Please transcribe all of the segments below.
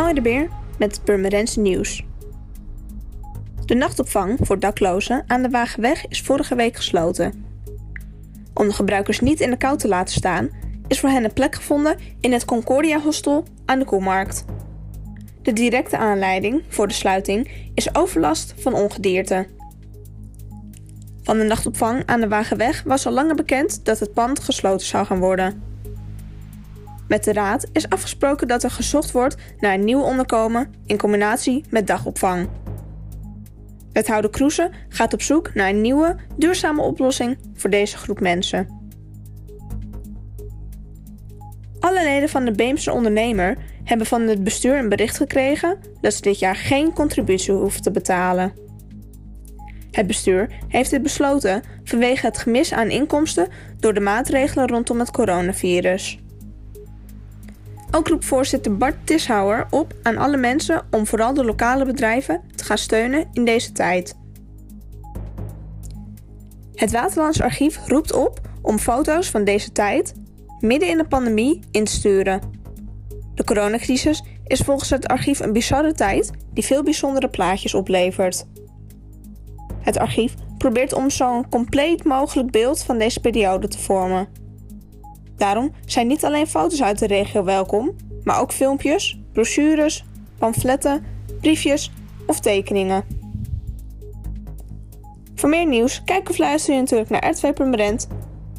De Beer met het nieuws. De nachtopvang voor daklozen aan de Wagenweg is vorige week gesloten. Om de gebruikers niet in de kou te laten staan, is voor hen een plek gevonden in het Concordia Hostel aan de Koemarkt. De directe aanleiding voor de sluiting is overlast van ongedierte. Van de nachtopvang aan de Wagenweg was al langer bekend dat het pand gesloten zou gaan worden. Met de raad is afgesproken dat er gezocht wordt naar een nieuw onderkomen in combinatie met dagopvang. Wethouder Kroese gaat op zoek naar een nieuwe, duurzame oplossing voor deze groep mensen. Alle leden van de Beemse ondernemer hebben van het bestuur een bericht gekregen dat ze dit jaar geen contributie hoeven te betalen. Het bestuur heeft dit besloten vanwege het gemis aan inkomsten door de maatregelen rondom het coronavirus. Ook roept voorzitter Bart Tishouwer op aan alle mensen om vooral de lokale bedrijven te gaan steunen in deze tijd. Het Waterlands Archief roept op om foto's van deze tijd, midden in de pandemie, in te sturen. De coronacrisis is volgens het archief een bizarre tijd die veel bijzondere plaatjes oplevert. Het archief probeert om zo'n compleet mogelijk beeld van deze periode te vormen. Daarom zijn niet alleen foto's uit de regio welkom, maar ook filmpjes, brochures, pamfletten, briefjes of tekeningen. Voor meer nieuws, kijk of luister je natuurlijk naar RTV Permanent,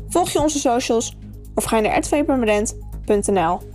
volg je onze socials of ga naar rtvpermanent.nl.